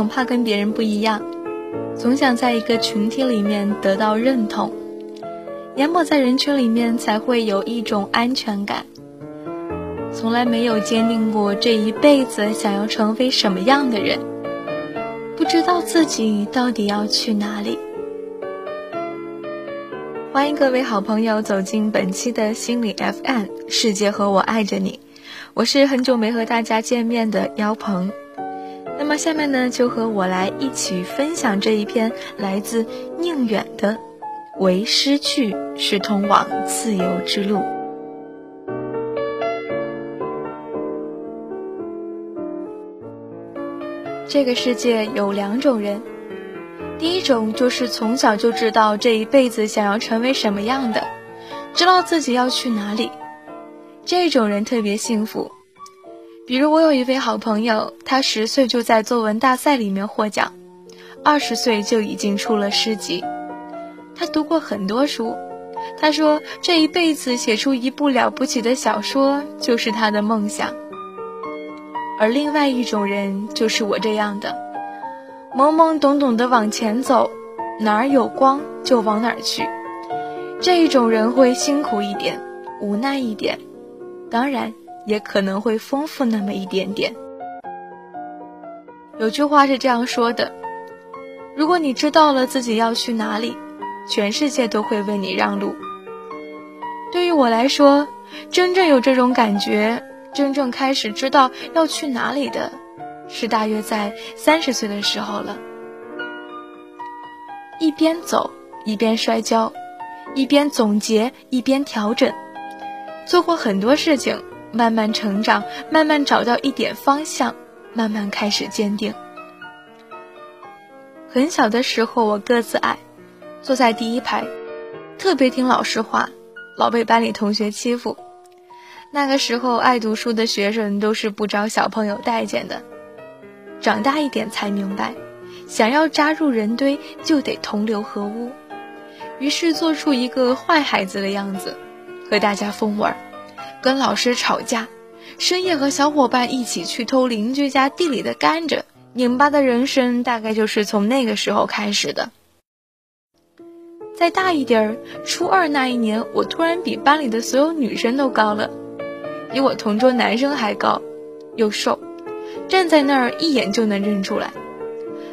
总怕跟别人不一样，总想在一个群体里面得到认同，淹没在人群里面才会有一种安全感。从来没有坚定过这一辈子想要成为什么样的人，不知道自己到底要去哪里。欢迎各位好朋友走进本期的心理 FM，世界和我爱着你，我是很久没和大家见面的妖鹏。那么下面呢，就和我来一起分享这一篇来自宁远的《唯失去是通往自由之路》。这个世界有两种人。第一种就是从小就知道这一辈子想要成为什么样的，知道自己要去哪里，这种人特别幸福。比如我有一位好朋友，他十岁就在作文大赛里面获奖，二十岁就已经出了诗集。他读过很多书，他说这一辈子写出一部了不起的小说就是他的梦想。而另外一种人就是我这样的。懵懵懂懂的往前走，哪儿有光就往哪儿去。这一种人会辛苦一点，无奈一点，当然也可能会丰富那么一点点。有句话是这样说的：如果你知道了自己要去哪里，全世界都会为你让路。对于我来说，真正有这种感觉，真正开始知道要去哪里的。是大约在三十岁的时候了，一边走一边摔跤，一边总结一边调整，做过很多事情，慢慢成长，慢慢找到一点方向，慢慢开始坚定。很小的时候，我个子矮，坐在第一排，特别听老师话，老被班里同学欺负。那个时候，爱读书的学生都是不招小朋友待见的。长大一点才明白，想要扎入人堆就得同流合污，于是做出一个坏孩子的样子，和大家疯玩，跟老师吵架，深夜和小伙伴一起去偷邻居家地里的甘蔗，拧巴的人生大概就是从那个时候开始的。再大一点儿，初二那一年，我突然比班里的所有女生都高了，比我同桌男生还高，又瘦。站在那儿一眼就能认出来。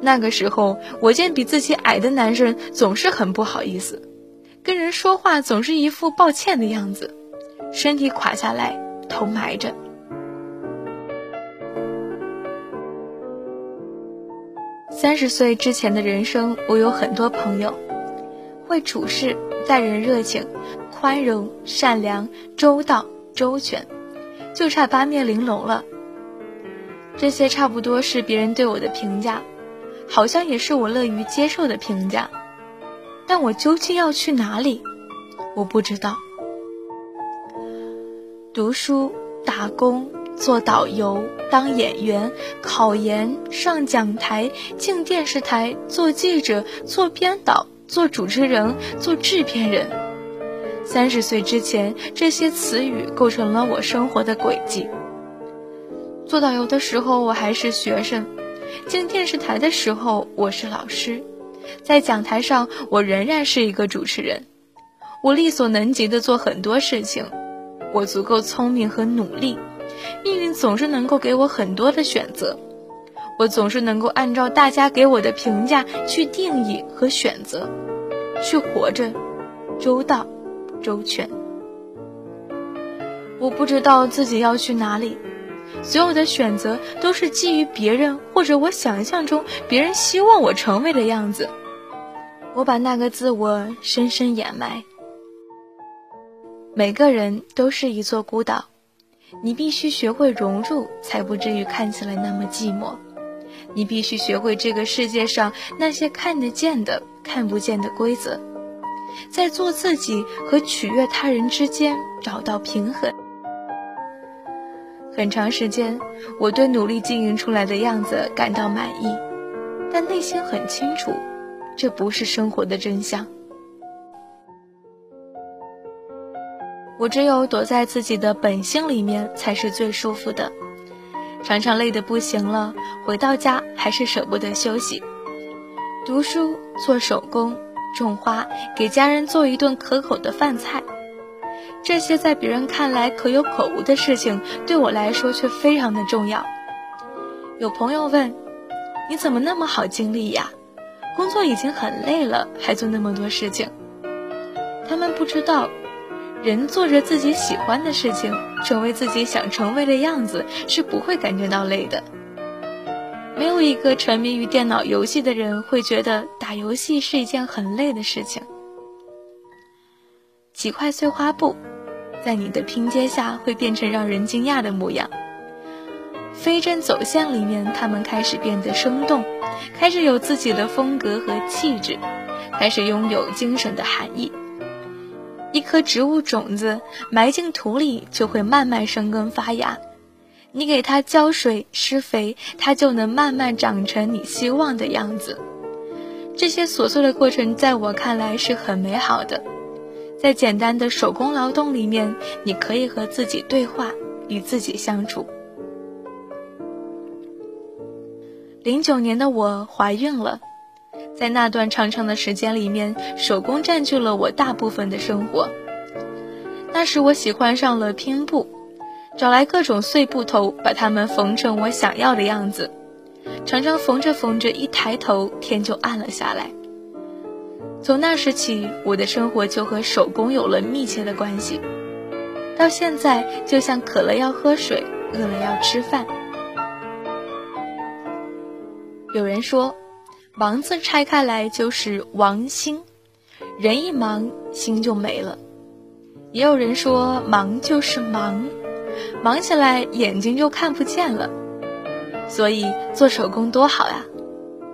那个时候，我见比自己矮的男生总是很不好意思，跟人说话总是一副抱歉的样子，身体垮下来，头埋着。三十岁之前的人生，我有很多朋友，会处事，待人热情、宽容、善良、周到、周全，就差八面玲珑了。这些差不多是别人对我的评价，好像也是我乐于接受的评价。但我究竟要去哪里？我不知道。读书、打工、做导游、当演员、考研、上讲台、进电视台、做记者、做编导、做主持人、做制片人。三十岁之前，这些词语构成了我生活的轨迹。做导游的时候，我还是学生；进电视台的时候，我是老师；在讲台上，我仍然是一个主持人。我力所能及的做很多事情，我足够聪明和努力，命运总是能够给我很多的选择，我总是能够按照大家给我的评价去定义和选择，去活着，周到，周全。我不知道自己要去哪里。所有的选择都是基于别人或者我想象中别人希望我成为的样子，我把那个自我深深掩埋。每个人都是一座孤岛，你必须学会融入，才不至于看起来那么寂寞。你必须学会这个世界上那些看得见的、看不见的规则，在做自己和取悦他人之间找到平衡。很长时间，我对努力经营出来的样子感到满意，但内心很清楚，这不是生活的真相。我只有躲在自己的本性里面，才是最舒服的。常常累得不行了，回到家还是舍不得休息。读书、做手工、种花，给家人做一顿可口的饭菜，这些在别人看来可有可无的事情，对我来说却非常的重要。有朋友问：“你怎么那么好精力呀？工作已经很累了，还做那么多事情？”他们不知道，人做着自己喜欢的事情，成为自己想成为的样子，是不会感觉到累的。没有一个沉迷于电脑游戏的人会觉得打游戏是一件很累的事情。几块碎花布，在你的拼接下会变成让人惊讶的模样。飞针走线里面，它们开始变得生动，开始有自己的风格和气质，开始拥有精神的含义。一颗植物种子埋进土里，就会慢慢生根发芽。你给它浇水施肥，它就能慢慢长成你希望的样子。这些琐碎的过程，在我看来是很美好的。在简单的手工劳动里面，你可以和自己对话，与自己相处。零九年的我怀孕了，在那段长长的时间里面，手工占据了我大部分的生活。那时我喜欢上了拼布。找来各种碎布头，把它们缝成我想要的样子。常常缝着缝着，一抬头天就暗了下来。从那时起，我的生活就和手工有了密切的关系。到现在，就像渴了要喝水，饿了要吃饭。有人说，忙字拆开来就是王心，人一忙，心就没了。也有人说，忙就是忙。忙起来眼睛就看不见了，所以做手工多好呀！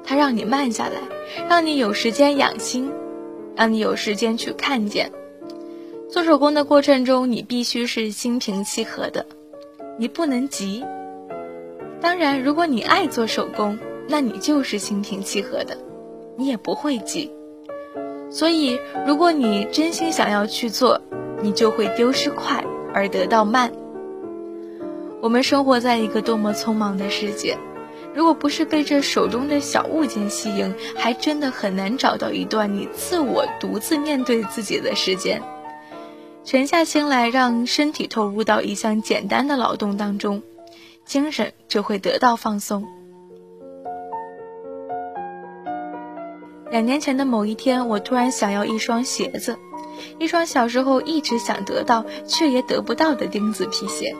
它让你慢下来，让你有时间养心，让你有时间去看见。做手工的过程中，你必须是心平气和的，你不能急。当然，如果你爱做手工，那你就是心平气和的，你也不会急。所以，如果你真心想要去做，你就会丢失快而得到慢。我们生活在一个多么匆忙的世界，如果不是被这手中的小物件吸引，还真的很难找到一段你自我独自面对自己的时间。沉下心来，让身体投入到一项简单的劳动当中，精神就会得到放松。两年前的某一天，我突然想要一双鞋子，一双小时候一直想得到却也得不到的钉子皮鞋。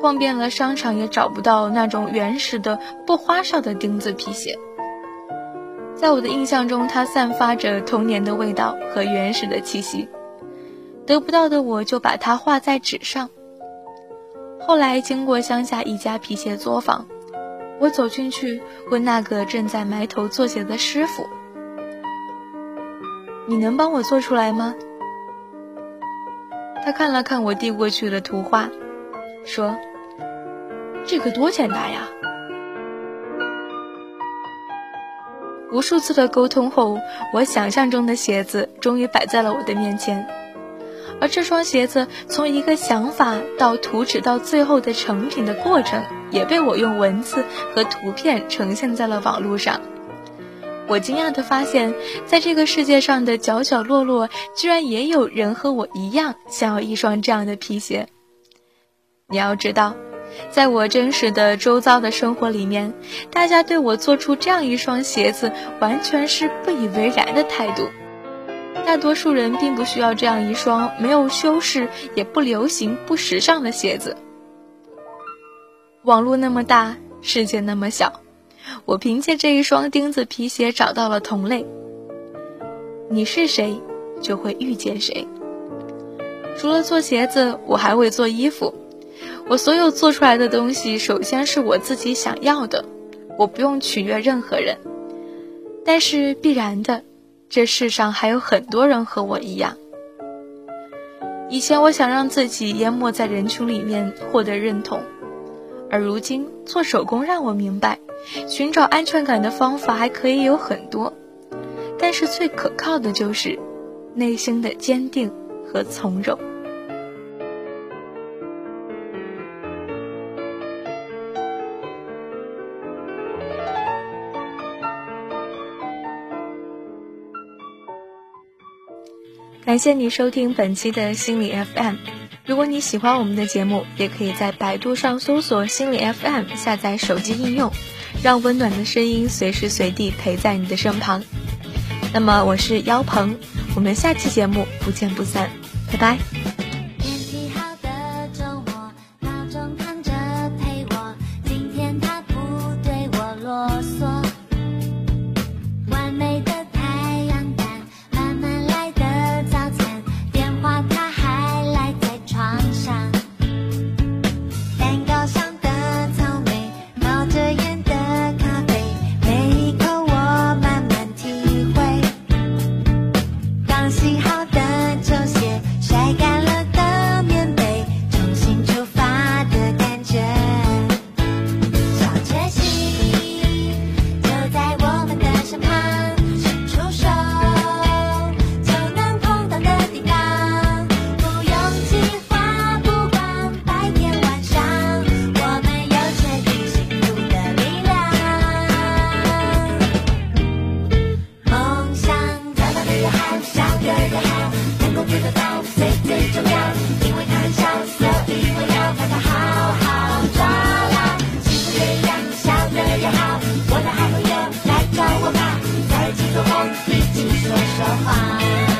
逛遍了商场，也找不到那种原始的不花哨的钉子皮鞋。在我的印象中，它散发着童年的味道和原始的气息。得不到的我就把它画在纸上。后来经过乡下一家皮鞋作坊，我走进去问那个正在埋头做鞋的师傅：“你能帮我做出来吗？”他看了看我递过去的图画，说。这个多简单呀！无数次的沟通后，我想象中的鞋子终于摆在了我的面前。而这双鞋子从一个想法到图纸到最后的成品的过程，也被我用文字和图片呈现在了网络上。我惊讶地发现，在这个世界上的角角落落，居然也有人和我一样想要一双这样的皮鞋。你要知道。在我真实的周遭的生活里面，大家对我做出这样一双鞋子，完全是不以为然的态度。大多数人并不需要这样一双没有修饰、也不流行、不时尚的鞋子。网络那么大，世界那么小，我凭借这一双钉子皮鞋找到了同类。你是谁，就会遇见谁。除了做鞋子，我还会做衣服。我所有做出来的东西，首先是我自己想要的，我不用取悦任何人。但是必然的，这世上还有很多人和我一样。以前我想让自己淹没在人群里面获得认同，而如今做手工让我明白寻找安全感的方法还可以有很多。但是最可靠的就是内心的坚定和从容。感谢你收听本期的心理 fm 如果你喜欢我们的节目，也可以在百度上搜索“心理 FM”，下载手机应用，让温暖的声音随时随地陪在你的身旁。那么，我是妖鹏，我们下期节目不见不散，拜拜。和我一起说说话。